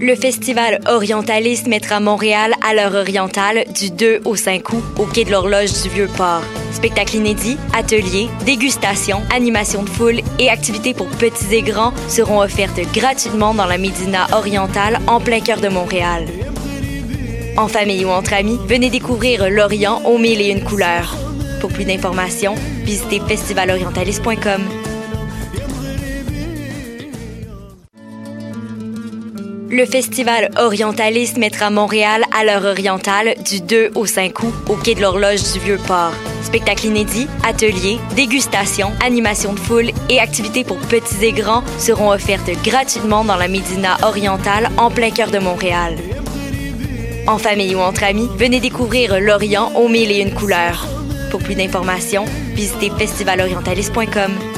Le festival Orientaliste mettra Montréal à l'heure orientale du 2 au 5 août au quai de l'horloge du Vieux-Port. Spectacles inédits, ateliers, dégustations, animations de foule et activités pour petits et grands seront offertes gratuitement dans la Médina orientale en plein cœur de Montréal. En famille ou entre amis, venez découvrir l'Orient aux mille et une couleurs. Pour plus d'informations, visitez festivalorientaliste.com. Le festival Orientaliste mettra Montréal à l'heure orientale du 2 au 5 août au quai de l'horloge du Vieux-Port. Spectacles inédits, ateliers, dégustations, animations de foule et activités pour petits et grands seront offertes gratuitement dans la Médina orientale en plein cœur de Montréal. En famille ou entre amis, venez découvrir l'Orient aux mille et une couleurs. Pour plus d'informations, visitez festivalorientaliste.com.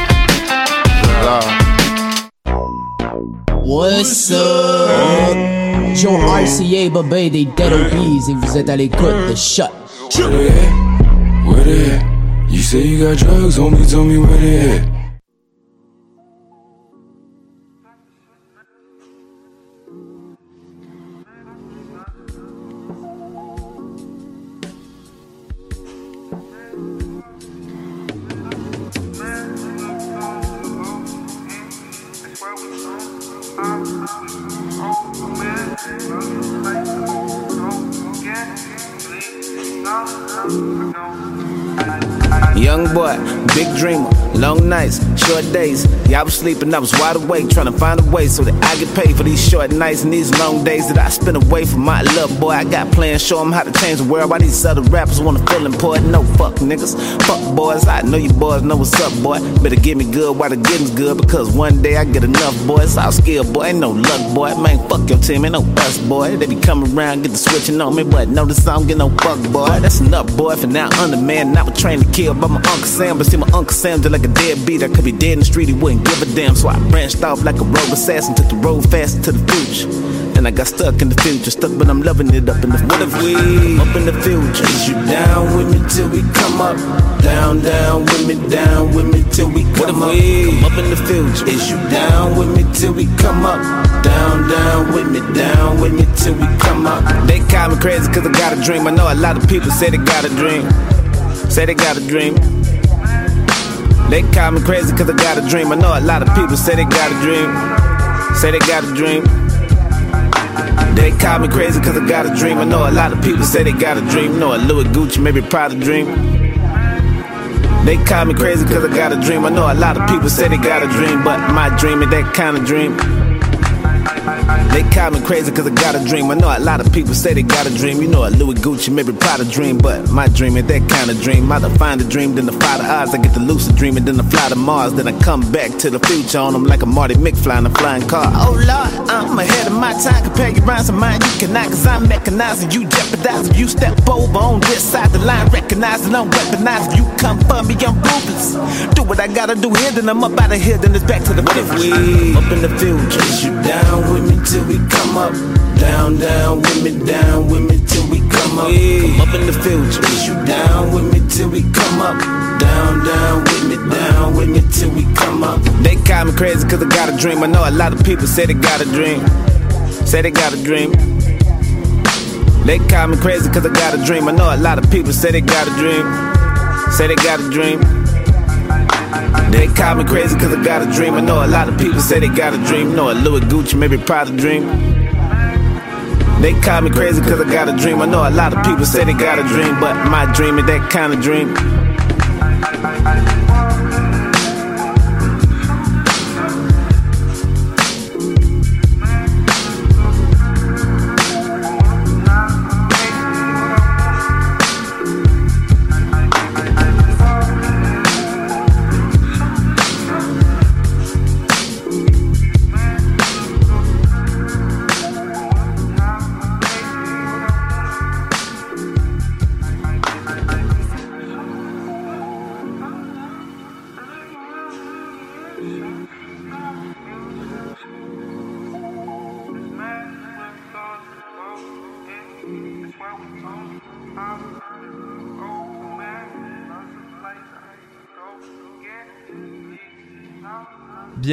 What's up? Joe Rocca, Babé des Dead Obies et vous êtes à l'écoute de Shot. Where they at? Where they at? You say you got drugs, homie, tell me where they at. I was sleeping, I was wide awake, trying to find a way so that I get paid for these short nights and these long days that I spend away from my love boy. I got plans, show 'em how to change the world. Why these other rappers wanna feel important? No fuck niggas, fuck boys. I know you boys know what's up, boy. Better get me good while the getting's good because one day I get enough, boy. It's all skill, boy. Ain't no luck, boy. Man, fuck your team, ain't no us, boy. They be coming around, get the switching on me, but notice I don't get no fuck, boy. That's enough, boy. For now, the man, not a trained to kill by my Uncle Sam. But see, my Uncle Sam just like a deadbeat. I could be dead in the street, he wouldn't give a damn. So I branched off like a rogue assassin, took the road fast to the future. And I got stuck in the future, stuck, but I'm loving it up in the What if we up in the future? Is you down with me till we come up? Down, down with me, down with me till we come up. Come up in the future. Is you down with me till we come up? Down, down with me, down with me till we come up. They call me crazy cause I got a dream. I know a lot of people say they got a dream. Say they got a dream. They call me crazy cause I got a dream. I know a lot of people say they got a dream. Say they got a dream. They call me crazy cause I got a dream. I know a lot of people say they got a dream. know a Louis Gucci, maybe proud of dream. They call me crazy cause I got a dream. I know a lot of people say they got a dream, but my dream is that kind of dream. They call me crazy cause I got a dream. I know a lot of people say they got a dream. You know a Louis Gucci, maybe proud of dream, but my dream is that kind of dream. I define the dream, then defy the odds. I get the lucid dream and then I fly to Mars. Then I come back to the future on them like a Marty McFly in a flying car. Oh Lord, I'm ahead of my time. Compare your rhymes to mine, you cannot cause I'm mechanizing. You jeopardizing. You step over on this side the line, recognizing I'm weaponized. If you come for me, I'm ruthless. Do what I gotta do here, then I'm up out of here, then it's back to the What if we up in the future? You down with me till we come up? Down, down with me, down with me till we come up. Come up in the future. You down with me till we come up? Down, down with me, down with me till we come up. They call me crazy cause I got a dream. I know a lot of people say they got a dream. Say they got a dream. They call me crazy cause I got a dream. I know a lot of people say they got a dream. Say they got a dream. They call me crazy cause I got a dream. I know a lot of people say they got a dream. know a Louis Gucci, maybe proud of dream. They call me crazy cause I got a dream. I know a lot of people say they got a dream, but my dream is that kind of dream.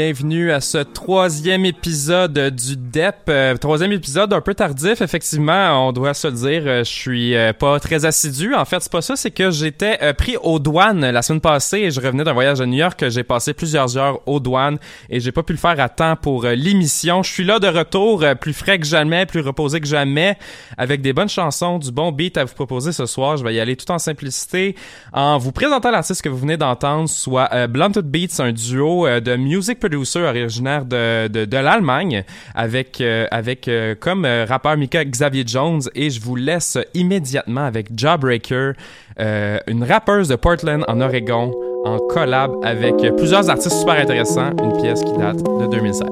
Bienvenue à ce troisième épisode du DEP. Euh, troisième épisode un peu tardif, effectivement, on doit se le dire. Euh, je suis euh, pas très assidu. En fait, c'est pas ça, c'est que j'étais pris aux douanes la semaine passée et je revenais d'un voyage à New York. J'ai passé plusieurs heures aux douanes et j'ai pas pu le faire à temps pour l'émission. Je suis là de retour, plus frais que jamais, plus reposé que jamais, avec des bonnes chansons, du bon beat à vous proposer ce soir. Je vais y aller tout en simplicité en vous présentant l'artiste que vous venez d'entendre, soit Blunted Beats, un duo de music producer originaire de, de, de l'Allemagne avec, euh, avec euh, comme euh, rappeur Mika Xavier Jones et je vous laisse immédiatement avec Jawbreaker, une rappeuse de Portland en Oregon en collab avec plusieurs artistes super intéressants, une pièce qui date de 2016.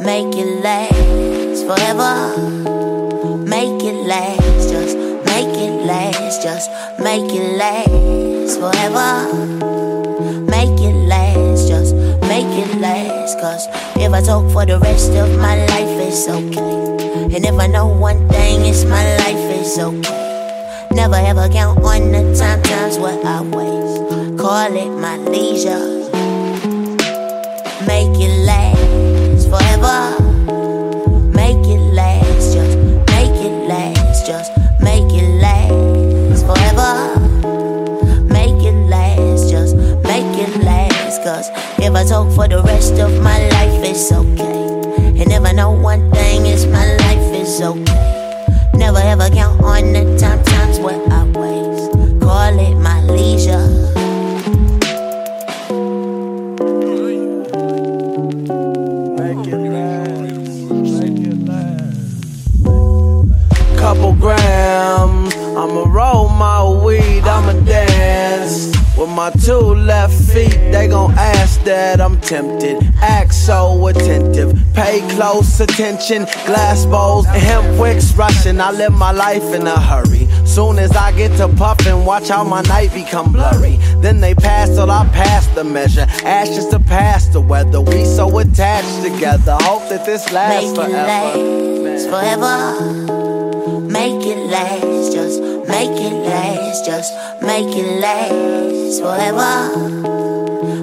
Make it last forever. Last, just make it last, just make it last forever. Make it last, just make it last. Cause if I talk for the rest of my life, it's okay. And if I know one thing, it's my life is okay. Never ever count on the time, times what I waste. Call it my leisure. Make it last If I talk for the rest of my life, it's okay. And I know one thing, it's my life is okay. Never ever count on the time, times where I waste. Call it my leisure. With my two left feet, they gon' ask that I'm tempted. Act so attentive, pay close attention. Glass bowls and hemp wicks rushing. I live my life in a hurry. Soon as I get to puffin', watch how my night become blurry. Then they pass till I pass the measure. Ashes to pass the weather. We so attached together. Hope that this lasts Make forever. It last forever. Make it last, just make it last, just make it last forever.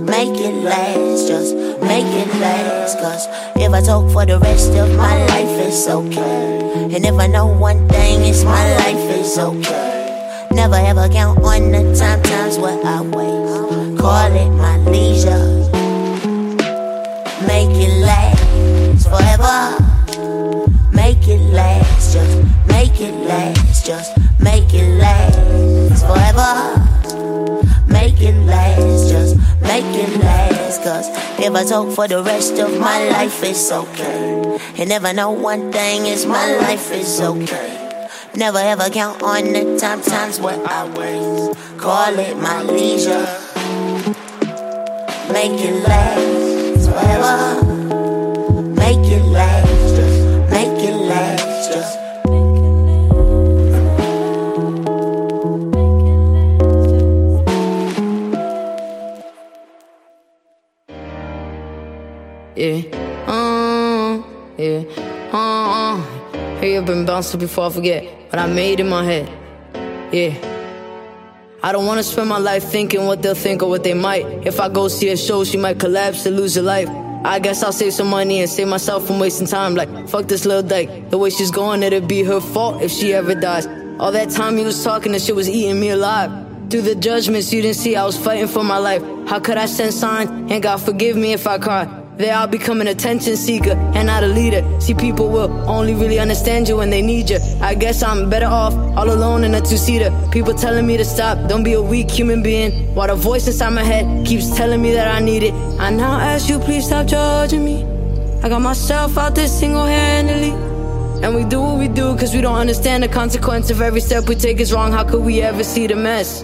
Make it last, just make it last. Cause if I talk for the rest of my life, it's okay. And if I know one thing, it's my life is okay. Never ever count on the time, times what I waste. Call it my leisure. Make it last forever. Make it last, just make it last, just make it last forever. Make it last, just make it last. Cause if I talk for the rest of my life, it's okay. And I know one thing, is my life is okay. Never ever count on the time, times where I waste. Call it my leisure. Make it last forever. Make it last, Yeah. Uh, yeah. Uh, uh. Hey, I've been bouncing before I forget, but I made in my head. Yeah. I don't wanna spend my life thinking what they'll think or what they might. If I go see a show, she might collapse and lose her life. I guess I'll save some money and save myself from wasting time. Like, fuck this little dyke. The way she's going, it'll be her fault if she ever dies. All that time he was talking, that shit was eating me alive. Through the judgments, you didn't see I was fighting for my life. How could I send signs? And God forgive me if I cry. They all become an attention seeker and not a leader. See, people will only really understand you when they need you. I guess I'm better off all alone in a two seater. People telling me to stop, don't be a weak human being. While the voice inside my head keeps telling me that I need it. I now ask you, please stop judging me. I got myself out there single handedly. And we do what we do cause we don't understand the consequence of every step we take is wrong. How could we ever see the mess?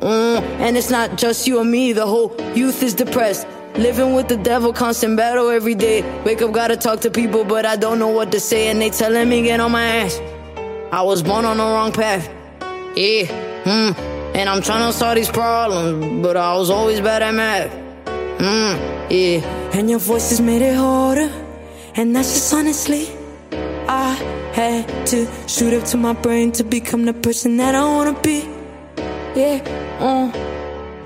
Mm, and it's not just you and me, the whole youth is depressed. Living with the devil, constant battle every day. Wake up, gotta talk to people, but I don't know what to say, and they telling me get on my ass. I was born on the wrong path. Yeah, hmm. And I'm trying to solve these problems, but I was always bad at math. Hmm, yeah. And your voices made it harder, and that's just honestly. I had to shoot up to my brain to become the person that I wanna be. Yeah, uh.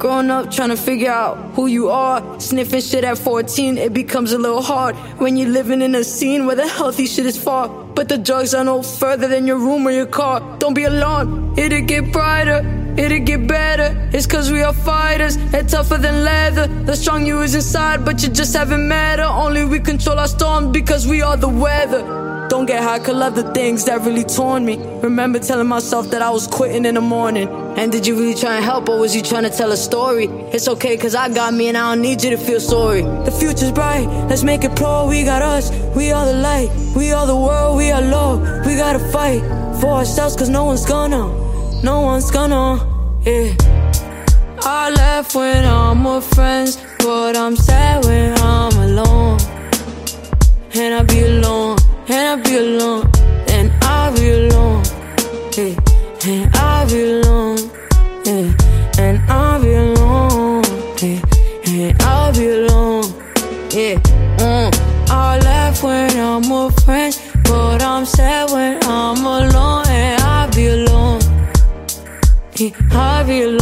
Growing up, trying to figure out who you are. Sniffing shit at 14, it becomes a little hard when you're living in a scene where the healthy shit is far. But the drugs are no further than your room or your car. Don't be alarmed, it'll get brighter. It'll get better. It's cause we are fighters and tougher than leather. The strong you is inside, but you just haven't met her. Only we control our storms because we are the weather. Don't get high, could love the things that really torn me. Remember telling myself that I was quitting in the morning. And did you really try and help, or was you trying to tell a story? It's okay, cause I got me and I don't need you to feel sorry. The future's bright, let's make it pro. We got us, we are the light, we are the world, we are love. We gotta fight for ourselves, cause no one's gonna, no one's gonna, yeah. I left when I'm with friends, but I'm sad when I'm alone. And I be alone and I be alone, and I be alone, yeah, and I be alone, yeah, and I be alone, yeah, and I be alone, yeah. Mm. I laugh when I'm with friends, but I'm sad when I'm alone, and I be alone, yeah, I be alone,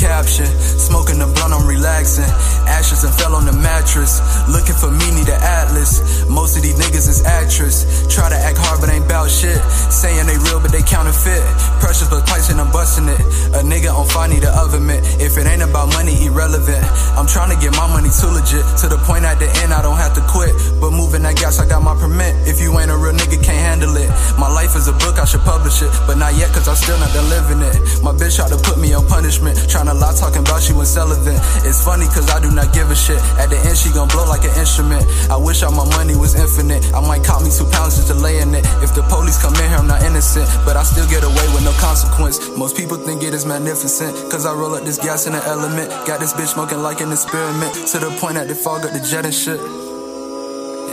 caption. Smoking the blunt, I'm relaxing. Ashes and fell on the mattress. Looking for me, need an atlas. Most of these niggas is actress. Try to act hard, but ain't bout shit. Saying they real, but they counterfeit. Precious, but price and I'm busting it. A nigga on fire, need a oven mitt. If it ain't about money, irrelevant. I'm trying to get my money too legit. To the point at the end, I don't have to quit. But moving that gas, I got my permit. If you ain't a real nigga, can't handle it. My life is a book, I should publish it. But not yet, cause I'm still not done living it. My bitch tried to put me on punishment. Tryna lie, talking about she was Sullivan. It's funny, cause I do not give a shit. At the end, she gon' blow like an instrument. I wish all my money was infinite. I might cop me two pounds just to lay in it. If the police come in here, I'm not innocent. But I still get away with no consequence. Most people think it is magnificent. Cause I roll up this gas in an element. Got this bitch smoking like an experiment. To the point that they fog up the jet and shit.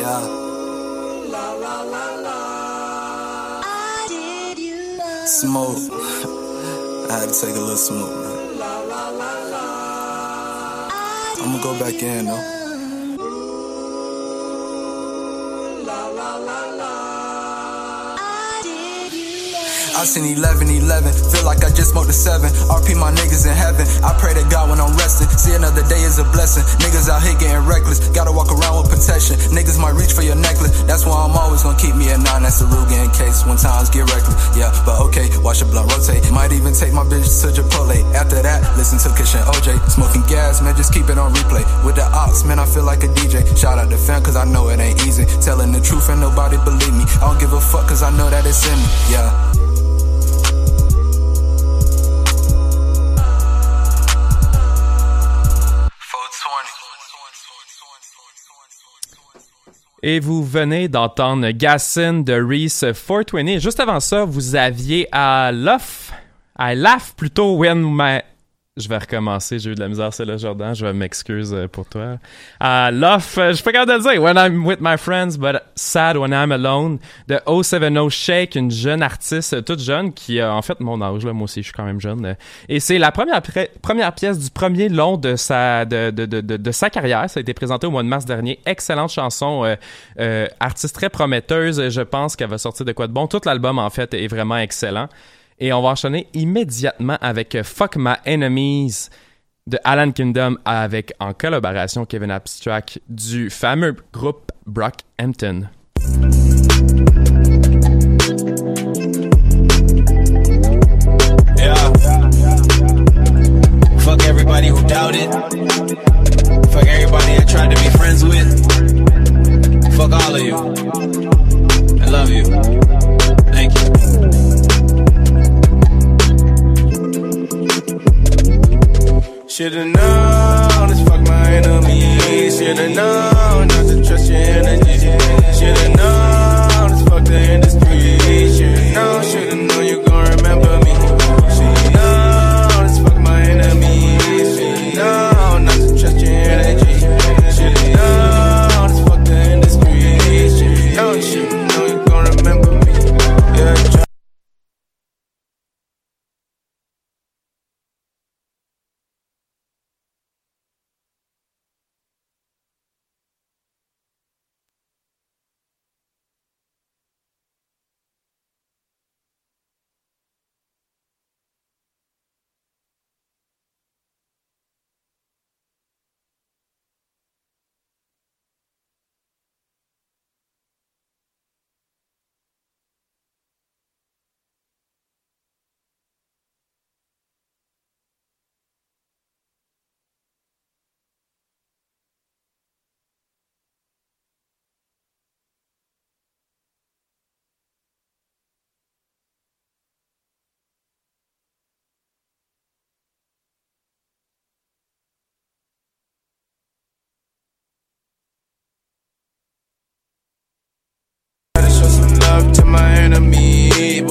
Yeah. Smoke. I had to take a little smoke, I'ma go back in though. I seen 11 11, feel like I just smoked a 7. RP my niggas in heaven. I pray to God when I'm resting. See another day is a blessing. Niggas out here getting reckless. Gotta walk around with protection. Niggas might reach for your necklace. That's why I'm always gonna keep me a 9. That's a Ruger in case when times get reckless. Yeah, but okay, watch your blunt rotate. Might even take my bitch to Chipotle. After that, listen to and OJ. Smoking gas, man, just keep it on replay. With the ox, man, I feel like a DJ. Shout out the fam, cause I know it ain't easy. Telling the truth and nobody believe me. I don't give a fuck, cause I know that it's in me. Yeah. Et vous venez d'entendre Gassin de Reese 420. Juste avant ça, vous aviez à Luff, à Laugh plutôt, When My je vais recommencer, j'ai eu de la misère, c'est là, Jordan. Je vais m'excuser euh, pour toi. Uh, Love, euh, je pas capable de le dire. When I'm with my friends, but sad when I'm alone. De 070 Shake, une jeune artiste, euh, toute jeune, qui a en fait mon âge, là, moi aussi, je suis quand même jeune. Et c'est la première, première pièce du premier long de sa, de, de, de, de, sa carrière. Ça a été présenté au mois de mars dernier. Excellente chanson, euh, artiste très prometteuse. Je pense qu'elle va sortir de quoi de bon. Tout l'album, en fait, est vraiment excellent. Et on va enchaîner immédiatement avec Fuck My Enemies de Alan Kingdom avec en collaboration Kevin Abstract du fameux groupe Brockhampton. Yeah. Fuck everybody who doubted. Fuck everybody I tried to be friends with. Fuck all of you. I love you. Thank you. Should've known, it's fuck my enemies. Should've known not to trust your energy. Should've known, it's fuck the industry. Should've known, should've known you gon' remember me.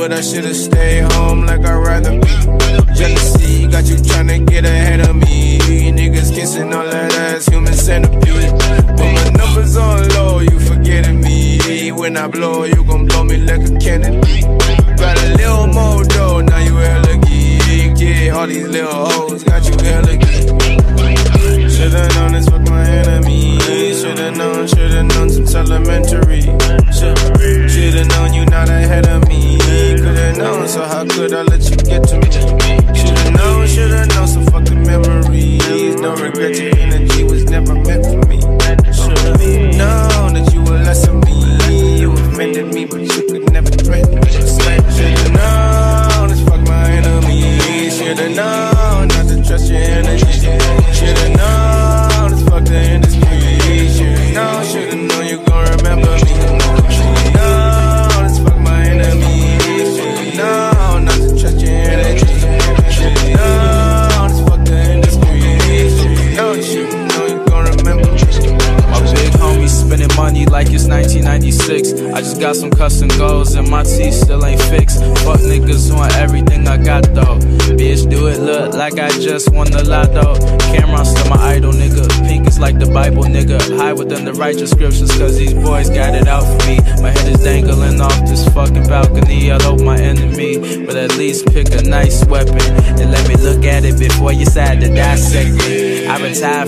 But I should've stayed home like I'd rather be. Jealousy got you tryna get ahead of me. Niggas kissing all that ass, human centipede. But my numbers on low, you forgetting me. When I blow, you gon' blow me like a Kennedy. Got a little more dough, now you hella geek. Yeah, all these little hoes got you hella geek. Should've known this fuck my enemy. Should've known, should've known since elementary. Should've, known you not ahead of me. Could've known, so how could I let you get to me? Should've known, should've known, so fuck the memories. Don't regret your energy was never meant for me. Should've known that you were less of me. You offended me, but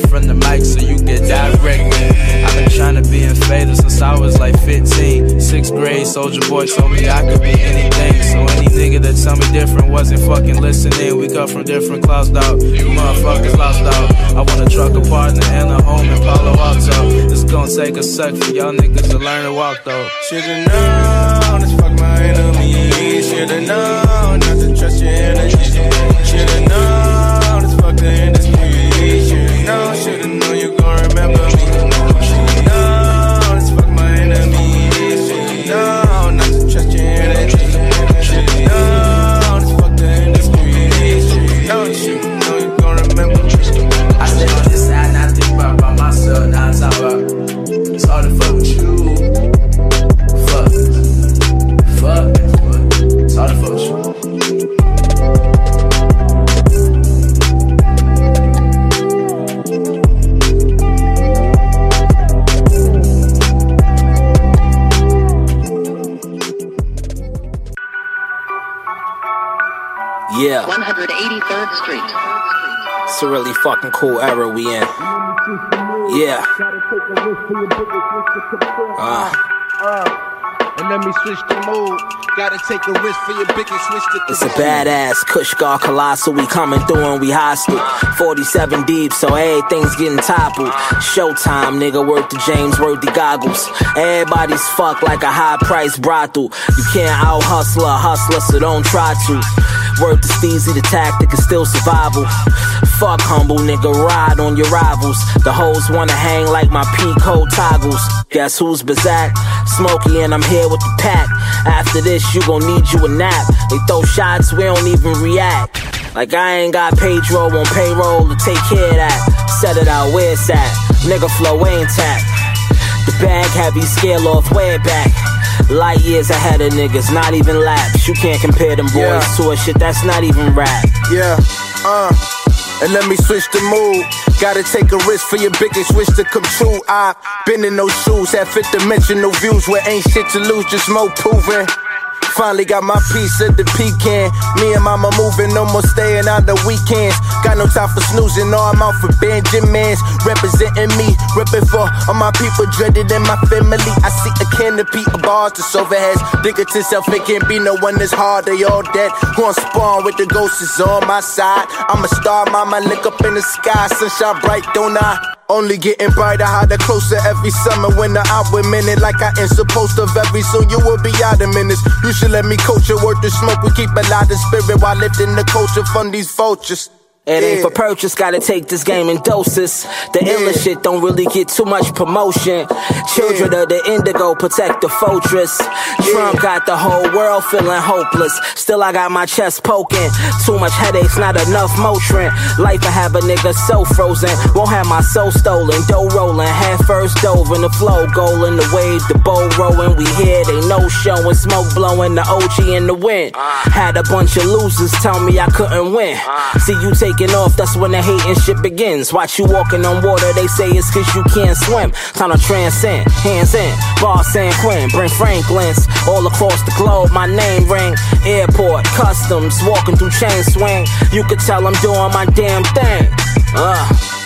from the mic so you get direct me. I've been trying to be in Fader since I was like 15. Sixth grade, Soldier Boy told me I could be anything. So any nigga that tell me different wasn't fucking listening. We come from different clouds, dog. You motherfuckers lost, dog. I want a trucker partner and a home in Palo Alto. It's gonna take a sec for y'all niggas to learn to walk, though. Should've known, it's fuck my enemy. Should've known Yeah, 183rd Street. it's a really fucking cool era we in. Yeah. Uh, And let me switch the mode. Gotta take a risk for your biggest switch to It's a badass Kush Guard Colossal. We coming through and we hostile. 47 deep, so everything's getting toppled. Showtime, nigga, worth the James Worthy goggles. Everybody's fucked like a high price brothel. You can't out hustle a hustler, so don't try to. Worth the steezy, the tactic is still survival. Fuck humble, nigga, ride on your rivals. The hoes wanna hang like my P code toggles. Guess who's Bazak? Smokey, and I'm here with the pack. After this, you gon' need you a nap. They throw shots, we don't even react. Like I ain't got payroll on payroll to take care of that. Set it out where it's at. Nigga flow ain't tapped. The bag heavy, scale off way back. Light years ahead of niggas, not even laps. You can't compare them boys Yeah. to a shit that's not even rap. Yeah, uh. And let me switch the mood. Gotta take a risk for your biggest wish to come true. I been in those shoes, have fifth dimensional views where ain't shit to lose, just more proving. Finally got my piece of the pecan. Me and mama moving, no more staying on the weekends. Got no time for snoozing, no, I'm out for Benjamins. Representing me, ripping for all my people dreaded in my family. I see a canopy of bars, the overheads. Think to self, it can't be no one that's hard, they all dead. Going spawn with the ghosts is on my side. I'm a star, mama, look up in the sky, sunshine bright, don't I? Only getting brighter, harder, closer every summer when the out with minute like I ain't supposed to very soon. You will be out of minutes. You should let me coach your worth the smoke. We keep a lot of spirit while lifting the culture from these vultures. It ain't for purchase, gotta take this game in doses. The illest shit don't really get too much promotion. Children of the indigo protect the fortress. Trump got the whole world feeling hopeless. Still, I got my chest poking. Too much headaches, not enough Motrin. Life I have a nigga so frozen. Won't have my soul stolen. Dough rolling, head first dove in the flow. Goal in the wave, the bow rolling. We here, they no showing. Smoke blowing, the OG in the wind. Ah. Had a bunch of losers tell me I couldn't win. Ah. See you taking off, that's when the hating shit begins. Watch you walking on water, they say it's cause you can't swim. Time to transcend, hands in, bar San Quinn, bring Franklin's all across the globe. My name ring, airport, customs, walking through chain swing. You could tell I'm doing my damn thing. Uh.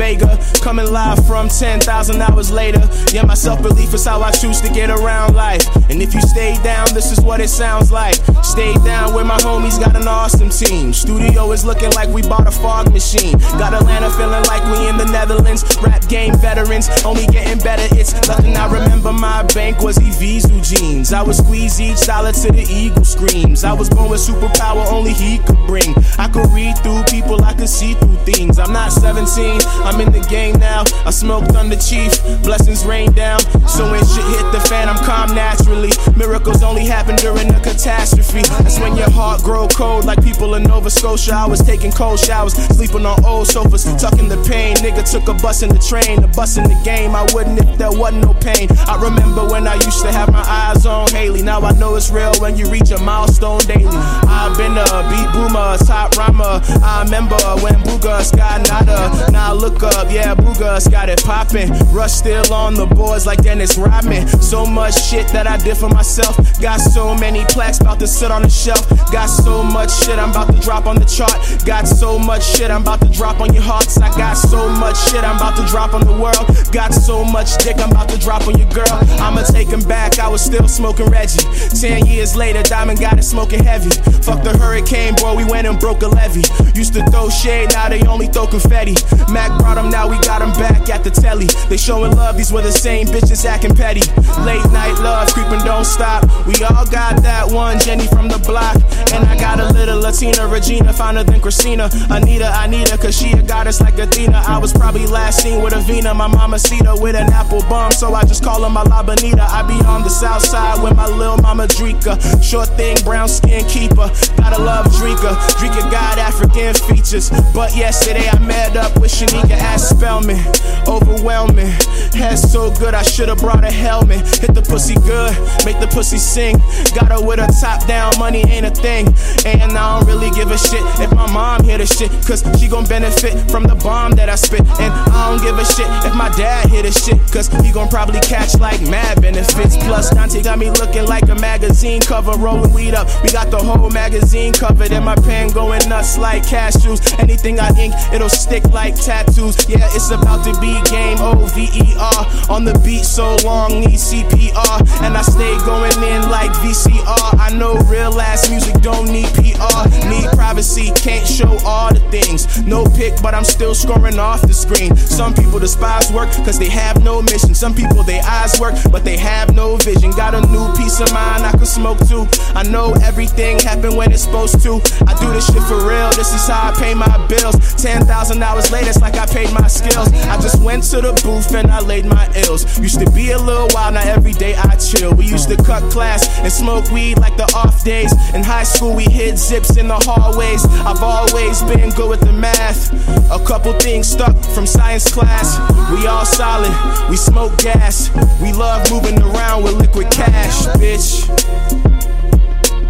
Vega. Coming live from 10,000 hours later. Yeah, my self belief is how I choose to get around life. And if you stay down, this is what it sounds like. Stay down where my homies got an awesome team. Studio is looking like we bought a fog machine. Got Atlanta feeling like we in the Netherlands. Rap game veterans, only getting better. It's nothing I remember. My bank was Evisu jeans. I would squeeze each dollar to the eagle screams. I was born with superpower only he could bring. I could read through people, I could see through things. I'm not 17, I'm in the game now. I smoked on the chief, blessings rain down. So when shit hit the fan, I'm calm naturally. Miracles only happen during a catastrophe. That's when your heart grow cold, like people in Nova Scotia. I was taking cold showers, sleeping on old sofas, tucking the pain. Nigga took a bus in the train, a bus in the game. I wouldn't if there wasn't no pain. I remember when I used to have my eyes on Haley. Now I know it's real when you reach a milestone daily. I've been a beat boomer, top rhymer. I remember when Bugus got nada. Now look up, yeah, Bugus got it poppin'. Russ still on the boards like Dennis Rodman. So much shit that I did for myself. Got so many plaques about to sit on the shelf. Got so much shit I'm about to drop on the chart. Got so much shit I'm about to drop on your hearts. I got so much shit I'm about to drop on the world. Got so much dick I'm about to drop on your girl. I'ma take him back, I was still smoking Reggie. Ten years later, Diamond got it smoking heavy. Fuck the hurricane, boy, we went and broke a levee. Used to throw shade, now they only throw confetti. Mac brought them, now we got them back at the telly. They showing love, these were the same bitches acting petty. Late night love, creeping, don't stop. We all got that one Jenny from the block. And I got a little Latina, Regina, finer than Christina. Anita, Anita, cause she a goddess like Athena. I was probably last seen with a Vina, my mama Cita with an apple bum. So I just call her my La Bonita. I be on the south side with my lil mama Drika. Short thing, brown skin keeper. Gotta love Drika. Drika got African features. But yesterday I met up with Shanika at Spelman. Oh, Overwhelming. Head so good, I should've brought a helmet. Hit the pussy good, make the pussy sing. Got her with a top down, money ain't a thing. And I don't really give a shit if my mom hear the shit. Cause she gon' benefit from the bomb that I spit. And I don't give a shit if my dad hear the shit. Cause he gon' probably catch like mad benefits. Plus, Dante got me looking like a magazine cover, rolling weed up. We got the whole magazine covered, and my pen going nuts like cashews. Anything I ink, it'll stick like tattoos. Yeah, it's about to be game O V E R. On the beat so long, need CPR. And I stay going in like VCR. I know real ass music don't need PR. Need privacy, can't show all the things. No pick, but I'm still scoring off the screen. Some people despise work cause they have no mission. Some people they eyes work, but they have no vision. Got a new peace of mind I could smoke too. I know everything happened when it's supposed to. I do this shit for real, this is how I pay my bills. Ten thousand hours later, it's like I paid my skills. I just went to the booth and I laid my ills. Used to be a little wild, now every day I chill. We used to cut class and smoke weed like the off days. In high school, we hid zips in the hallways. I've always been good with the math. A couple things stuck from science class. We all solid, we smoke gas. We love moving around with liquid cash, bitch.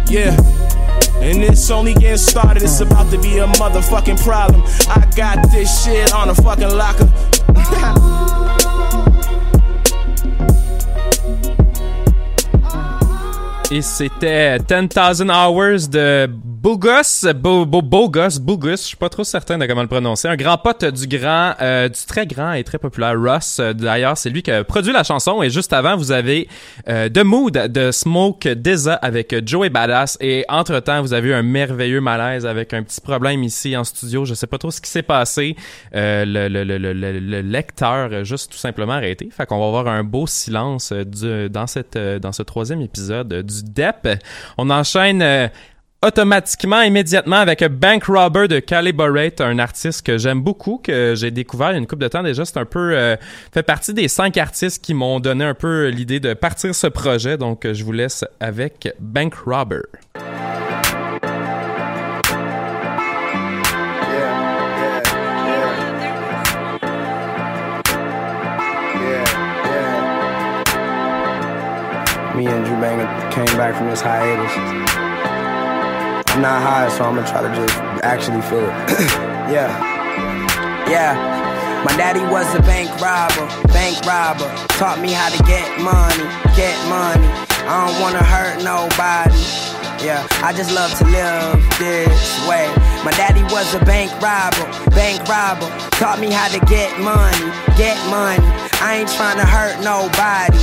Yeah. And it's only getting started, it's about to be a motherfucking problem. I got this shit on a fucking locker. Et c'était uh, 10,000 Hours de Bogus, Bo, Bo, Bogus, Bogus, je suis pas trop certain de comment le prononcer. Un grand pote du grand, euh, du très grand et très populaire Russ. Euh, D'ailleurs, c'est lui qui a produit la chanson. Et juste avant, vous avez euh, The Mood de Smoke Dizza avec Joey Badass. Et entre-temps, vous avez eu un merveilleux malaise avec un petit problème ici en studio. Je sais pas trop ce qui s'est passé. Euh, le, le, le, le, le lecteur juste tout simplement arrêté. Fait qu'on va avoir un beau silence du, dans, cette, dans ce troisième épisode du DEP. On enchaîne euh, automatiquement, immédiatement avec Bank Robber de Caliborate, un artiste que j'aime beaucoup, que j'ai découvert il y a une couple de temps déjà. C'est un peu euh, fait partie des cinq artistes qui m'ont donné un peu l'idée de partir ce projet. Donc, je vous laisse avec Bank Robber. Me and Drew Banger came back from this hiatus. I'm not high, so I'm gonna try to just actually feel it. yeah. Yeah. My daddy was a bank robber, bank robber. Taught me how to get money, get money. I don't wanna hurt nobody. Yeah, I just love to live this way. My daddy was a bank robber, bank robber. Taught me how to get money, get money. I ain't trying to hurt nobody.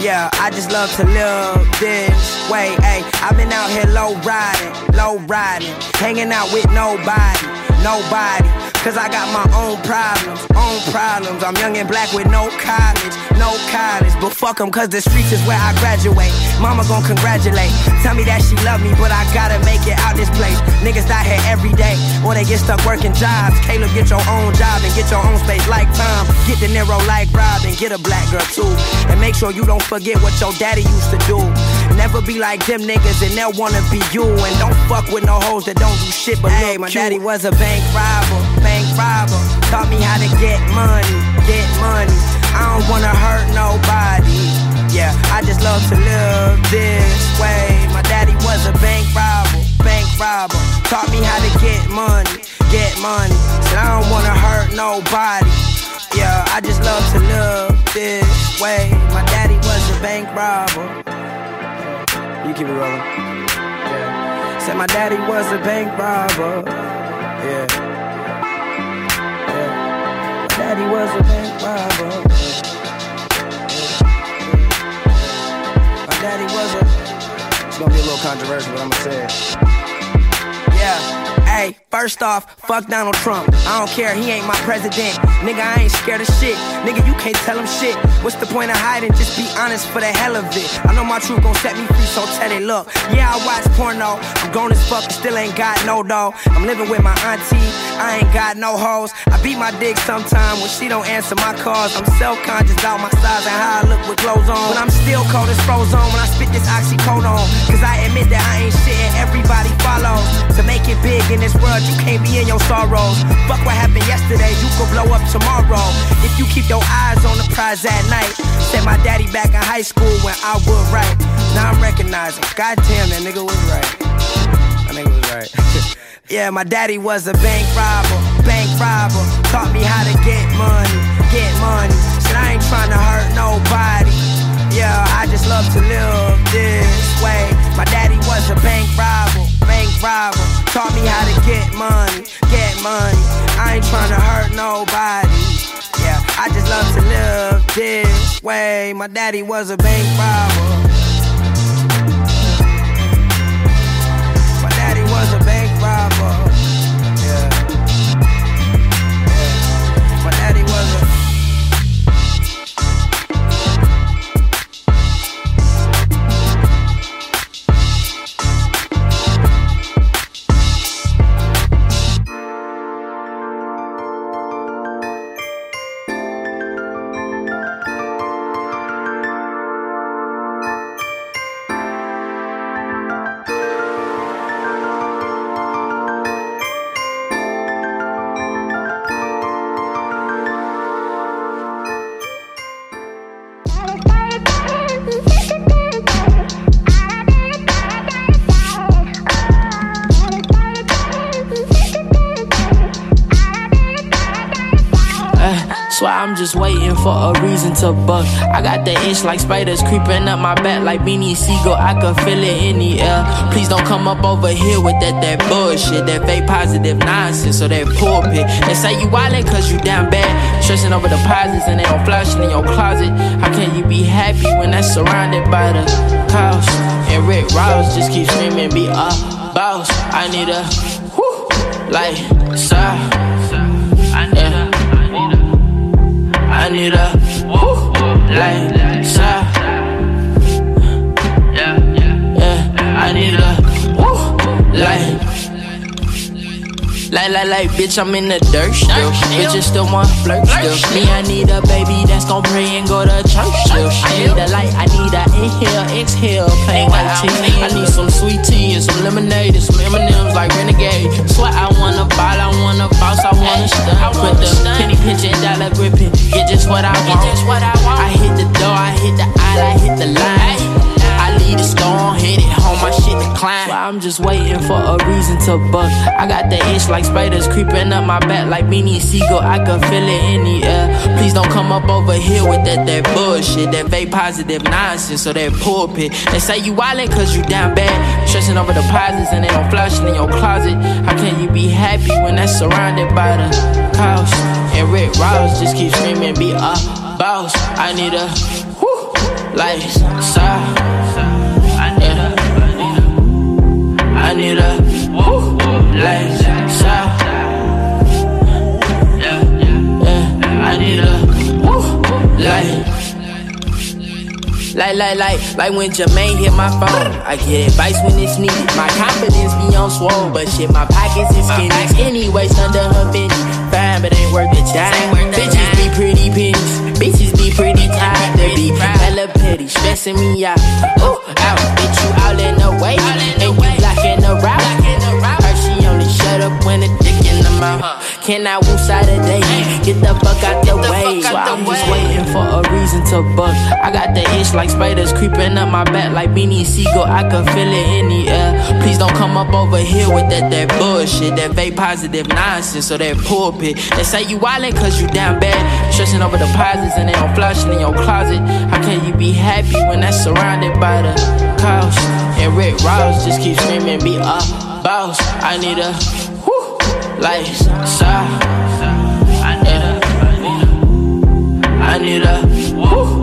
Yeah, I just love to live this way. Hey, I've been out here low riding, low riding, hanging out with nobody, nobody. Cause I got my own problems, own problems. I'm young and black with no college, no college. But fuck them, cause the streets is where I graduate. Mama gon' congratulate. Tell me that she love me, but I gotta make it out this place. Niggas die here every day, or they get stuck working jobs. Caleb, get your own job and get your own space like Tom. Get the Nero like Rob and get a black girl too. And make sure you don't forget what your daddy used to do. Never be like them niggas and they'll wanna be you. And don't fuck with no hoes that don't do shit but hey, my daddy was a bank robber, bank robber. Get money, get money. I don't wanna hurt nobody. Yeah, I just love to live this way. My daddy was a bank robber, bank robber. Taught me how to get money, get money. Said I don't wanna hurt nobody. Yeah, I just love to live this way. My daddy was a bank robber. You keep it rolling. Yeah. Said my daddy was a bank robber. Yeah. My daddy was a bank robber. My daddy was a. It's gonna be a little controversial, but I'm gonna say it. Yeah. Hey, first off, fuck Donald Trump. I don't care, he ain't my president. Nigga, I ain't scared of shit. Nigga, you can't tell him shit. What's the point of hiding? Just be honest for the hell of it. I know my truth gon' set me free, so tell it. Look, yeah, I watch porno. I'm grown as fuck, still ain't got no dough. I'm living with my auntie, I ain't got no hoes. I beat my dick sometime when she don't answer my calls. I'm self-conscious about my size and how I look with clothes on. But I'm still cold as frozen when I spit this oxycodone. Cause I admit that I ain't shit and everybody follows. To make it big in this world, you can't be in your sorrows. Fuck what happened yesterday, you could blow up tomorrow. If you keep your eyes on the prize at night. Said my daddy back in high school when I would write. Now I'm recognizing, goddamn, that nigga was right. That nigga was right. yeah, my daddy was a bank robber, bank robber. Taught me how to get money, get money. Said I ain't trying to hurt nobody. Yeah, I just love to live this way. My daddy was a bank robber, bank robber. Taught me how to get money, get money. I ain't trying to hurt nobody. Yeah, I just love to live this way. My daddy was a bank robber. Just waiting for a reason to buck. I got the itch like spiders creeping up my back like Beanie Sigel. I can feel it in the air. Please don't come up over here with that that bullshit, that fake positive nonsense or that pulpit. They say you wildin' cause you down bad. Stressing over deposits and they don't flashing in your closet. How can you be happy when that's surrounded by the cows? And Rick Ross just keep screaming, be a boss. I need a whew, like, sir. I need a woo, like sir. Yeah, yeah. I need a woo, like. Like, like, like, bitch, I'm in the dirt still. Bitches still want flirt still. Me, I need a baby that's gon' pray and go to church still. I need a light, I need a inhale, exhale, plain white tea. I need some sweet tea and some lemonade and some M&M's like Renegade. Swear I wanna ball, I wanna boss, I wanna stunt. With the what I want. I hit the door, I hit the aisle, I hit the line. I lead the store, hit it home, my shit decline. So I'm just waiting for a reason to bust. I got the itch like spiders creeping up my back like Beanie Sigel, I can feel it in the air. Please don't come up over here with that that bullshit, that vape positive nonsense or that pulpit. They say you wildin' cause you down bad, stressing over deposits and they don't flashing in your closet. How can you be happy when that's surrounded by the cows? And Rick Ross just keep screaming, be a boss. I need a lifestyle. I need a, I need a whew, lifestyle. Yeah, yeah, I need a life. Like, like, like, like when Jermaine hit my phone. I get advice when it's needed. My confidence be on swole, but shit, my pockets is skinny. Anyways, under her Benny. Fine, but ain't worth the dime. Bitches be pretty pennies. Bitches be pretty tired. They be hella petty, stressing me out. Ooh, out, bitch, you all in the way. And you blocking the route. Her, she only shut up when the the mouth. Can I woo side of day? Get the fuck out the way. I'm just waiting for a reason to buck. I got the itch like spiders creeping up my back like Beanie Sigel. I can feel it in the air. Please don't come up over here with that that bullshit, that vape positive nonsense or that pulpit. They say you wildin' cause you down bad, stressing over deposits and they don't flashing in your closet. How can you be happy when that's surrounded by the cows? And Rick Ross just keep screaming, be a boss. I need a whew, lifestyle. I need a, I need a whew,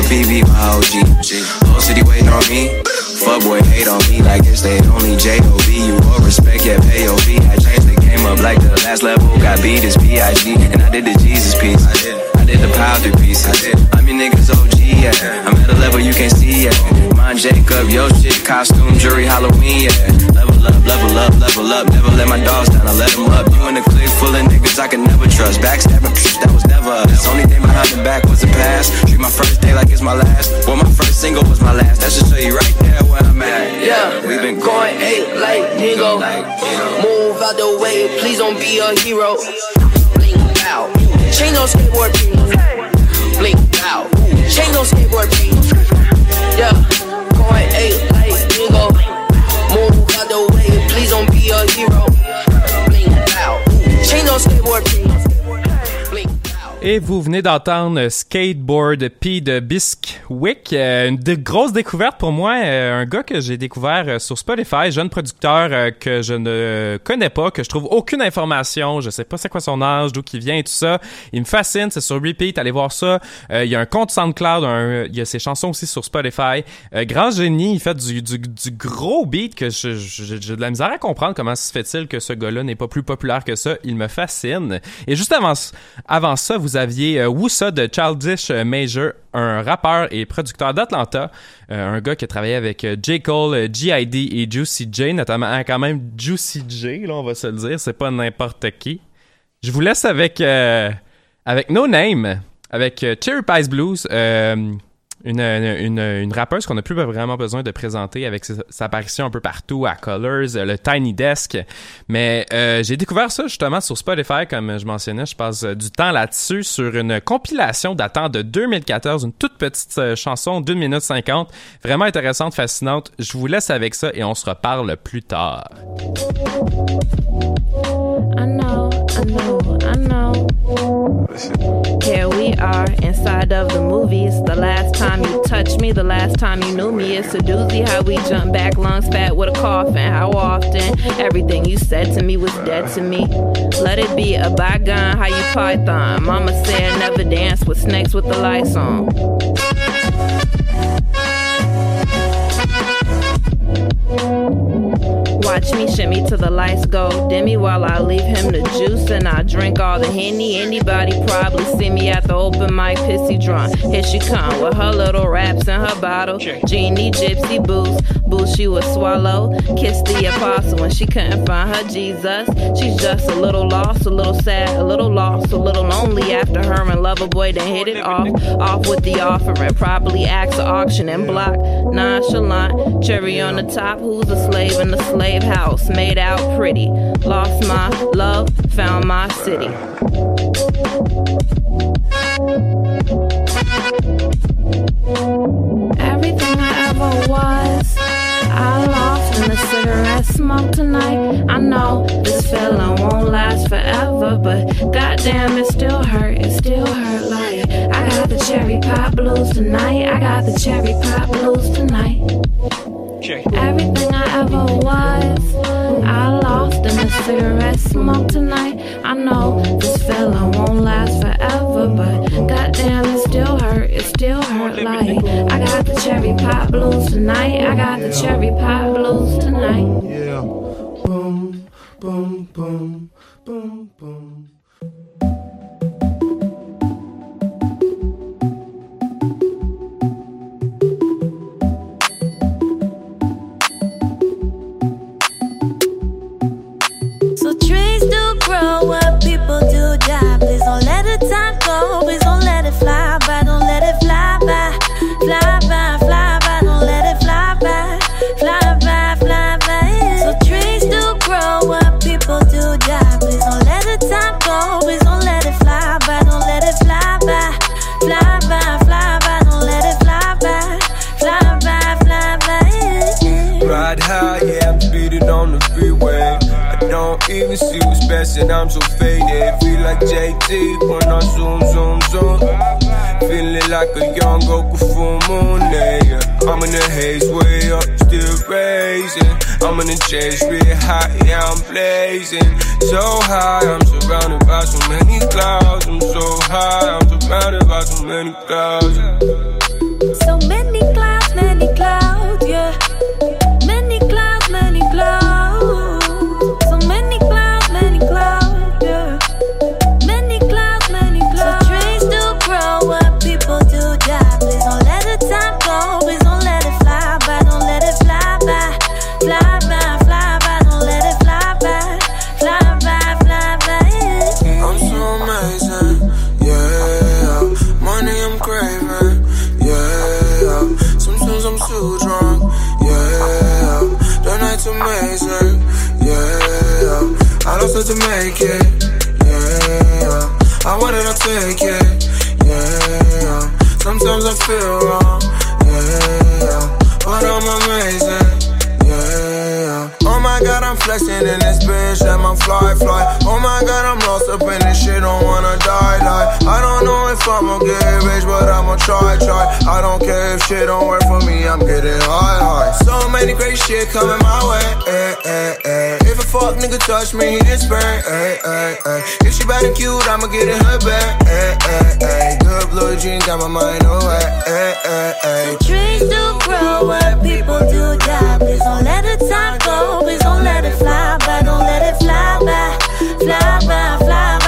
skateboard BB, my OG. Whole city waiting on me. Fuck boy hate on me like it's they only J.O.B. You all respect, yeah, pay. I changed the game up like the last level, got beat B.I.G. And I did the Jesus piece. I did, I did the powder piece. I did. I'm your niggas OG, yeah. I'm at a level you can't see, yeah. Mind Jacob, yo shit, costume, jury, Halloween, yeah. Level up, level up, level up. Never let my dogs down, I let them up. You in a clique full of niggas I can never trust. Backstabbing, that was never us. Only thing behind the back was the past. Treat my first day like it's my last. Well, my first single was my last. That should show you right there where I'm at. Yeah, we've been going eight like nigga. Move out the way, please don't be a hero. Blink out, chain on skateboard, please. Blink out, chain on skateboard, please. Yeah, going eight don't be a hero. Blink out, chain on skateboard. Et vous venez d'entendre Skateboard P de Bisquick. Euh, une grosse découverte pour moi. euh, un gars que j'ai découvert euh, sur Spotify, jeune producteur que je ne connais pas, que je trouve aucune information. Je sais pas c'est quoi son âge, d'où il vient et tout ça. Il me fascine, c'est sur repeat. Allez voir ça. Il y a un compte SoundCloud, un- il y a ses chansons aussi sur Spotify. Grand génie, il fait du, du, du gros beat que j'ai de la misère à comprendre comment se fait-il que ce gars-là n'est pas plus populaire que ça. Il me fascine. Et juste avant, avant ça, vous aviez euh, Woosa de Childish Major, un rappeur et producteur d'Atlanta, euh, un gars qui a travaillé avec euh, J. Cole, G.I.D. et Juicy J, notamment hein, quand même Juicy J, là on va se le dire, c'est pas n'importe qui. Je vous laisse avec avec No Name, avec Cherry Pies Blues, une, une, une rappeuse qu'on n'a plus vraiment besoin de présenter avec sa, sa apparition un peu partout à Colors, le Tiny Desk. Mais euh, j'ai découvert ça justement sur Spotify, comme je mentionnais. Je passe du temps là-dessus sur une compilation datant de 2014, une toute petite euh, chanson d'une minute cinquante. Vraiment intéressante, fascinante. Je vous laisse avec ça et on se reparle plus tard. Here we are inside of the movies. The last time you touched me, the last time you knew me. It's a doozy how we jump back, lungs fat with a coffin. How often everything you said to me was dead to me. Let it be a bygone, how you python. Mama said never dance with snakes with the lights on. Watch me shimmy till the lights go dimmy while I leave him the juice and I drink all the henny. Anybody probably see me at the open mic, pissy drunk. Here she come with her little raps and her bottle. Genie, gypsy, booze, booze she would swallow. Kiss the apostle when she couldn't find her Jesus. She's just a little lost, a little sad, a little lost, a little lonely after her and lover boy done hit it off. Off with the offering, probably acts or auction and block. Nonchalant, cherry on the top. Who's a slave in the slave house? Made out pretty. Lost my love, found my city. Everything I ever was, I lost in the cigarette smoke tonight. I know this feeling won't last forever, but goddamn, it still hurt. It still hurt like I got the cherry pop blues tonight. I got the cherry pop blues tonight. Everything I ever was, I lost in the cigarette smoke tonight. I know this feeling won't last forever, but goddamn, it still hurt. It still hurt like I got the cherry pop blues tonight. I got the cherry pop blues tonight. Yeah. Boom, boom, boom, boom, boom. What people do die. Please don't let the time go. Please don't let it fly by. Don't let it fly by. Fly by, fly by. Don't let it fly by. Fly by, fly by. So trees do grow what people do die. Please don't let the time go. Please don't let it fly by. Don't let it fly by. Fly by, fly by. Don't let it fly by. Fly by, fly by. Ride high, yeah, speeding on the freeway. I don't even see best, and I'm so faded. Feel like JT when I zoom, zoom, zoom. Feeling like a young Goku full moon, yeah. I'm in the haze, way up, still raising. I'm in the chase, real hot, yeah, I'm blazing. So high, I'm surrounded by so many clouds. I'm so high, I'm surrounded by so many clouds. So many It to make it, yeah. I wanted to take it, yeah. Sometimes I feel wrong, yeah. But I'm amazing, yeah. Oh my god, I'm flexing in this bitch, let my fly fly. Oh my god, I'm lost up in this shit, don't wanna die, die. I don't know if I'ma get rich, but I'ma try, try. I don't care if shit don't work for me, I'm getting high, high. So many great shit coming my way, eh, eh, eh. If a fuck nigga touch me, he sprayed, eh, eh, eh. If she bad and cute, I'ma get in her bed, eh, eh, eh. Good blue jeans got my mind away, eh, eh, eh. Trees do grow where people do die. Please don't let the time go. Please don't let it fly by. Don't let it fly by. Fly by, fly by.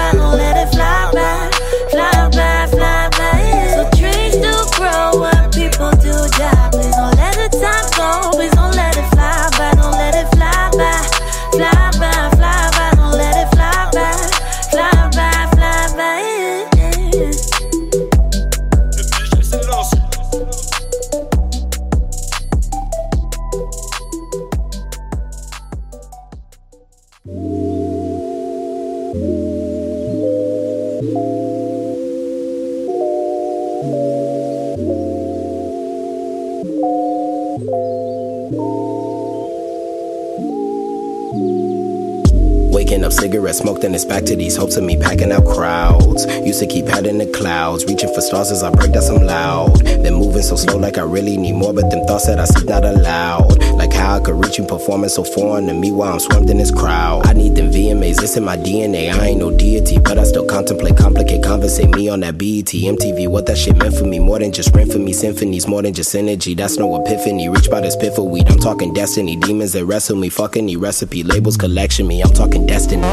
Cigarette smoked, and it's back to these hopes of me packing out crowds. Used to keep head in the clouds, reaching for stars as I break down some loud. Then moving so slow, like I really need more, but them thoughts that I seek not allowed. How I could reach you, performing so foreign to me while I'm swarmed in this crowd. I need them VMAs, it's in my DNA. I ain't no deity, but I still contemplate, complicate, conversate me on that BET, MTV. What that shit meant for me, more than just rent for me, symphonies, more than just energy. That's no epiphany. Reach by this piffle weed. I'm talking destiny, demons that wrestle me, fucking any recipe, labels collection me. I'm talking destiny.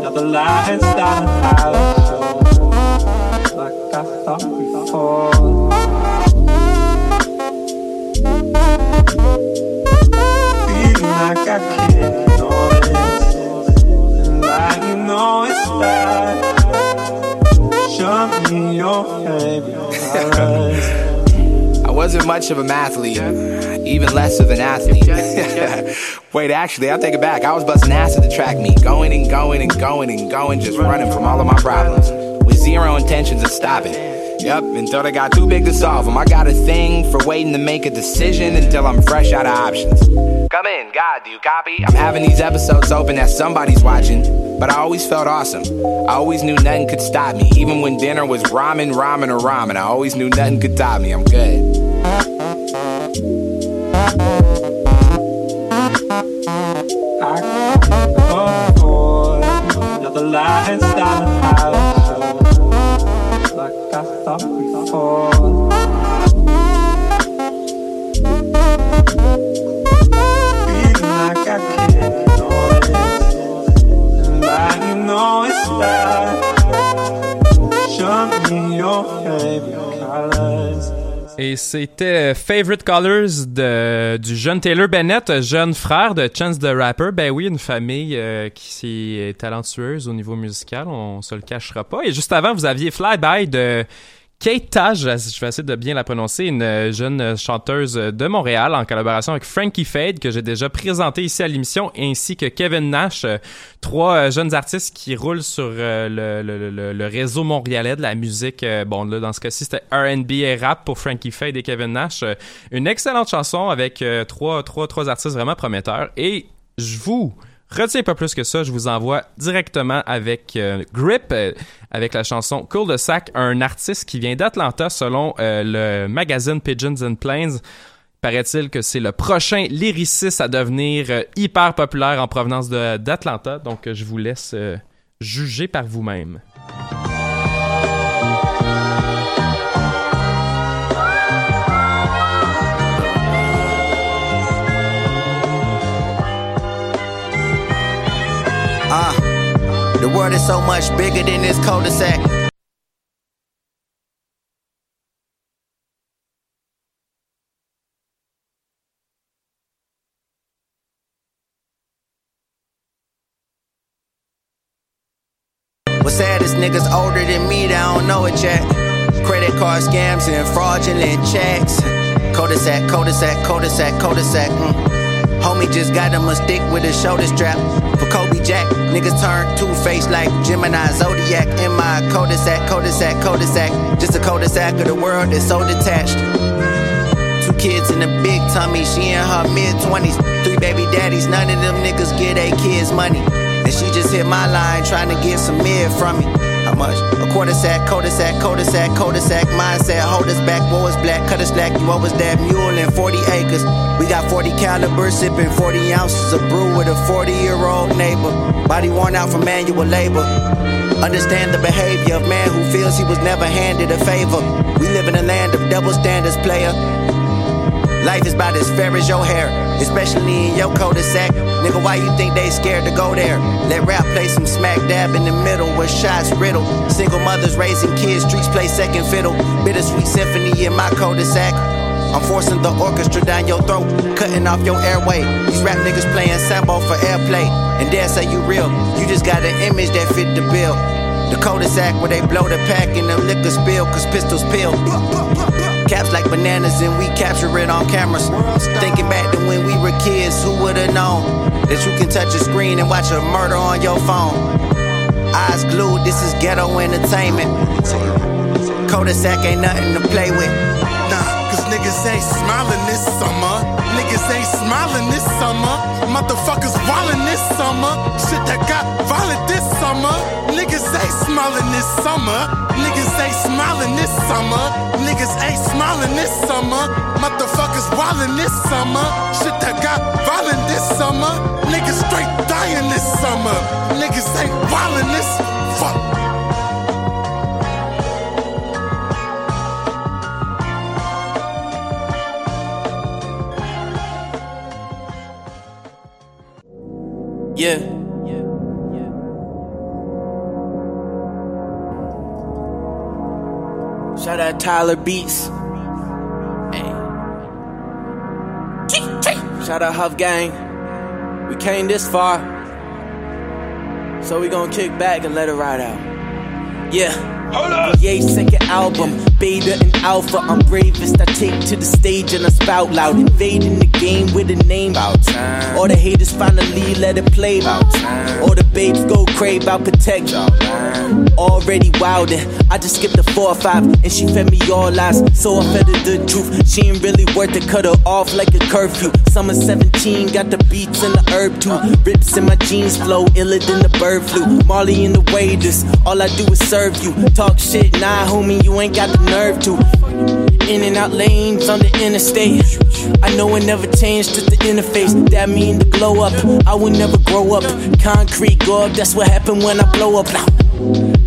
Another the I thought before. Feeling like of a mathlete, even less of an athlete. Wait, actually, I'll take it back. I was busting ass at the track meet, going and going and going and going, just running from all of my problems zero intentions of stopping. Yep, until they got too big to solve them. I got a thing for waiting to make a decision until I'm fresh out of options. Come in, God, do you copy? I'm having these episodes open that somebody's watching, but I always felt awesome. I always knew nothing could stop me, even when dinner was ramen, ramen, or ramen. I always knew nothing could top me. I'm good. I house like I thought before. Feeling like I can't ignore this, and you know it's bad. Et c'était Favorite Colors de, du jeune Taylor Bennett, jeune frère de Chance the Rapper. Ben oui, une famille euh, qui est talentueuse au niveau musical, on se le cachera pas. Et juste avant, vous aviez Flyby de Kate Taj, je vais essayer de bien la prononcer, une jeune chanteuse de Montréal en collaboration avec Frankie Fade que j'ai déjà présenté ici à l'émission, ainsi que Kevin Nash, trois jeunes artistes qui roulent sur euh, le, le- réseau montréalais de la musique. euh, bon, là, dans ce cas-ci, c'était R&B et rap pour Frankie Fade et Kevin Nash. Une excellente chanson avec euh, trois, trois, trois artistes vraiment prometteurs. Et je vous retiens pas plus que ça, je vous envoie directement avec euh, Grip, euh, avec la chanson Cool de Sac, un artiste qui vient d'Atlanta selon euh, le magazine Pigeons and Plains. Paraît-il que c'est le prochain lyriciste à devenir hyper populaire en provenance d'Atlanta. Donc, je vous laisse juger par vous-même. World is so much bigger than this cul-de-sac. What's sad is niggas older than me, they don't know it yet. Credit card scams and fraudulent checks. Cul-de-sac, cul-de-sac, cul-de-sac, cul-de-sac. Mm. Homie just got him a stick with a shoulder strap. For Kobe Jack, niggas turn two-faced like Gemini Zodiac. In my cul-de-sac, cul-de-sac, cul-de-sac. Just a cul-de-sac of the world that's so detached. Two kids in a big tummy. She in her mid 20s. Three baby daddies, none of them niggas get they kids money. And she just hit my line trying to get some mid from me. Much? A quarter sack, cul-de-sac, cul-de-sac, cul-de-sac. Mindset, hold us back, is black, cut us slack. You always that mule in 40 acres. We got 40 caliber, sipping 40 ounces of brew with a 40 year old neighbor. Body worn out from manual labor. Understand the behavior of man who feels he was never handed a favor. We live in a land of double standards, player. Life is about as fair as your hair, especially in your cul-de-sac. Nigga, why you think they scared to go there? Let rap play some smack dab in the middle where shots riddle. Single mothers raising kids, streets play second fiddle. Bittersweet symphony in my cul-de-sac. I'm forcing the orchestra down your throat, cutting off your airway. These rap niggas playing sample for airplay. And dare say you real, you just got an image that fit the bill. The cul-de-sac where they blow the pack and the liquor spill, cause pistols peel. Caps like bananas and we capture it on cameras. Thinking back to when we were kids, who would've known that you can touch a screen and watch a murder on your phone? Eyes glued, this is ghetto entertainment. Cul-de-sac ain't nothing to play with. Nah, cause niggas ain't smiling this summer. Niggas ain't smiling this summer. Motherfuckers wildin' this summer. Shit that got violent this summer. Niggas ain't smiling this summer. Niggas ain't smiling this summer. Niggas ain't smiling this summer. Motherfuckers wildin' this summer. Shit that got violent this summer. Niggas straight dying this summer. Niggas ain't wildin' this. Fuck. Yeah. Shout out Tyler Beats. Hey. Shout out Huff Gang. We came this far. So we gonna kick back and let it ride out. Yeah. Ye second album, beta and alpha. I'm bravest. I take to the stage and I spout loud, invading the game with a name. Out. All the haters finally let it play. Out. All the babes go crave out protect. Already wildin'. I just skipped the four or five and she fed me all lies. So I fed her the truth. She ain't really worth it. Cut her off like a curfew. Summer 17 got the beats and the herb too. Rips in my jeans flow iller than the bird flu. Molly in the waiters. All I do is serve you. Talk shit, nah, homie, you ain't got the nerve to. In and out lanes on the interstate. I know it never changed, just the interface. That mean the glow up. I will never grow up. Concrete go up, that's what happened when I blow up.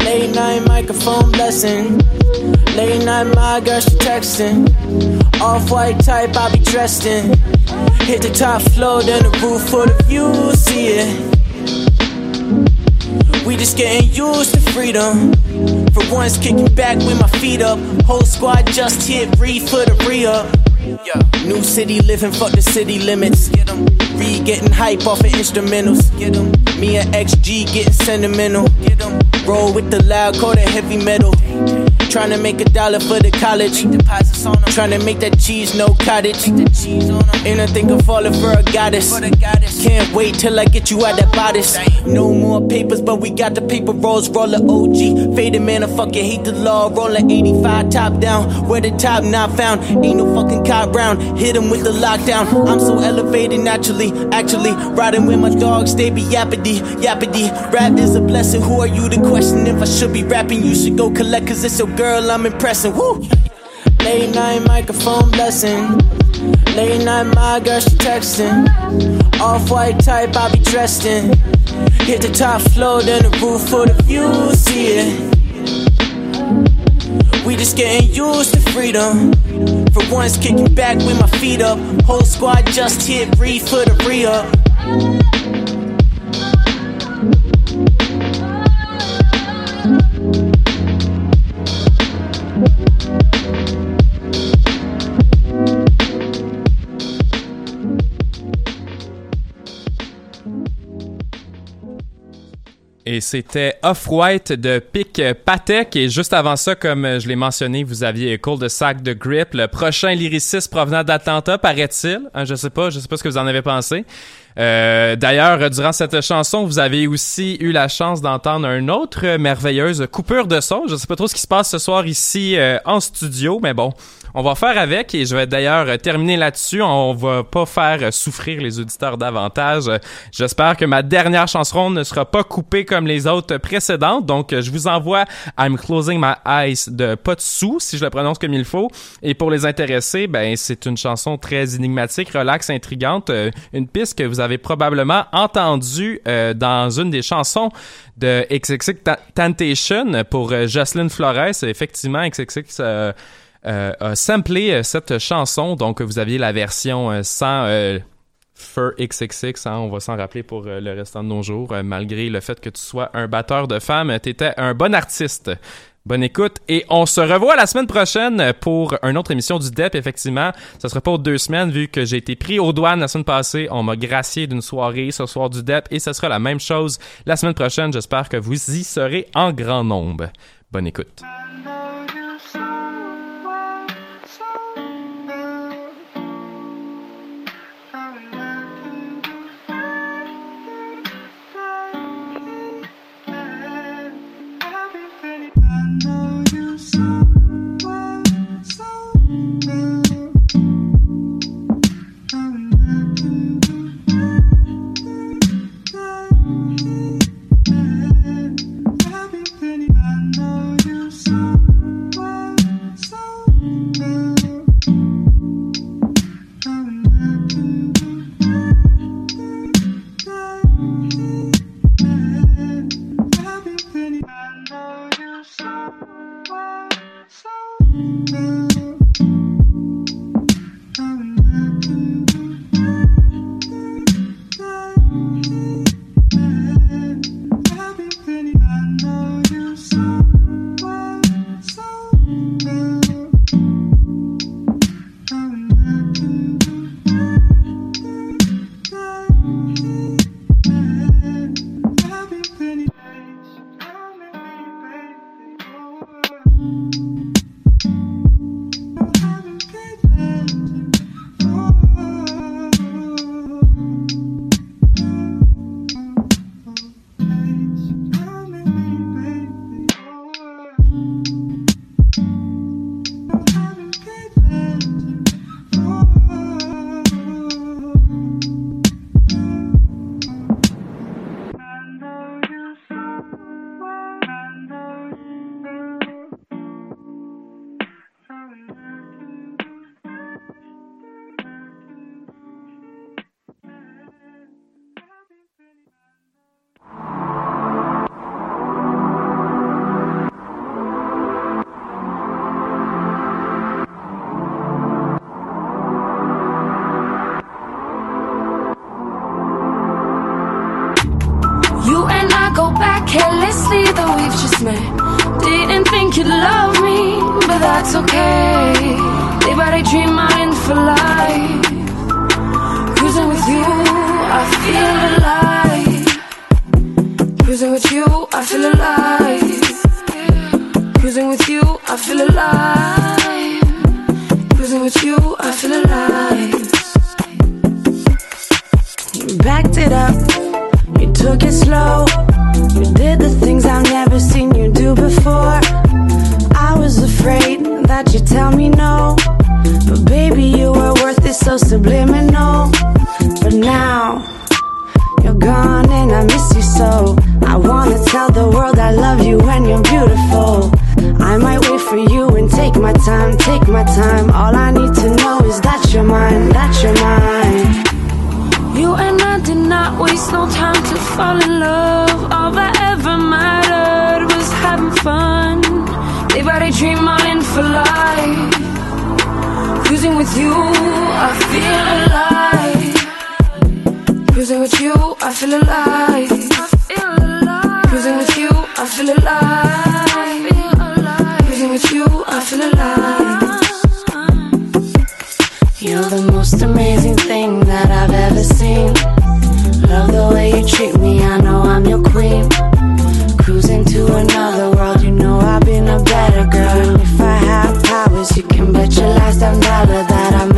Late night microphone blessing. Late night, my girl, she texting. Off white type, I be dressed in. Hit the top floor, then the roof for the view, see it. We just getting used to freedom. For once, kicking back with my feet up. Whole squad just hit breathe for the re up. New city living, fuck the city limits. Get. Re getting hype off of instrumentals. Get 'em. Me and XG getting sentimental. Get 'em. Roll with the loud, call it heavy metal. Trying to make a dollar for the college. Trying to make that cheese, no cottage. Ain't nothing can falling for a goddess. Can't wait till I get you out that bodice. No more papers, but we got the paper rolls. Roller OG. Faded man, I fucking hate the law. Rolling 85 top down. Where the top not found. Ain't no fucking cop round. Hit him with the lockdown. I'm so elevated naturally. Actually, riding with my dogs, they be yappity, yappity. Rap is a blessing. Who are you to question if I should be rapping? You should go collect, cause it's your girl I'm impressing. Woo! Late night microphone blessing. Late night, my girl, she texting. Off white type, I be dressed in. Hit the top floor, then the roof for the view, see it. We just getting used to freedom. For once, kicking back with my feet up. Whole squad just hit breathe for the re up. C'était Off-White de Pic Patek. Et juste avant ça, comme je l'ai mentionné, vous aviez Cold de Sac de Grip, le prochain lyriciste provenant d'Atlanta, paraît-il. Hein, je sais pas, je sais pas ce que vous en avez pensé. Euh, D'ailleurs, durant cette chanson, vous avez aussi eu la chance d'entendre une autre merveilleuse coupure de son. Je sais pas trop ce qui se passe ce soir ici euh, en studio, mais bon, on va faire avec et je vais d'ailleurs euh, terminer là-dessus. On va pas faire euh, souffrir les auditeurs davantage. Euh, J'espère que ma dernière chanson ne sera pas coupée comme les autres précédentes. Donc, je vous envoie I'm Closing My Eyes de Potsu, si je le prononce comme il faut. Et pour les intéressés, ben, c'est une chanson très énigmatique, relax, intrigante. Une piste que vous avez probablement entendue dans une des chansons de XXX Temptation pour Jocelyn Flores. Effectivement, XXX euh, a samplé euh, cette chanson. Donc, vous aviez la version euh, sans euh, Fur XXX, hein, on va s'en rappeler pour euh, le restant de nos jours. Euh, malgré le fait que tu sois un batteur de femmes, t'étais un bon artiste. Bonne écoute et on se revoit la semaine prochaine pour une autre émission du DEP. Effectivement, ça sera pas deux semaines vu que j'ai été pris aux douanes la semaine passée. On m'a gracié d'une soirée ce soir du DEP et ce sera la même chose la semaine prochaine. J'espère que vous y serez en grand nombre. Bonne écoute. With you, I feel alive. Cruising with you, I feel alive. Cruising with you, I feel alive. You backed it up. You took it slow. You did the things I've never seen you do before. I was afraid that you'd tell me no. But baby, you were worth it so subliminal. But now, you're gone and I miss you so. I wanna tell the world I love you when you're beautiful. I might wait for you and take my time, take my time. All I need to know is that you're mine, that you're mine. You and I did not waste no time to fall in love. All that ever mattered was having fun. Day by day, dream I'm in for life. Cruising with you, I feel alive. Cruising with you, I feel alive. Cruising with you, I feel alive. Cruising with you, I feel alive. You're the most amazing thing that I've ever seen. Love the way you treat me, I know I'm your queen. Cruising to another world, you know I've been a better girl. And if I have powers, you can bet your last dollar that I'll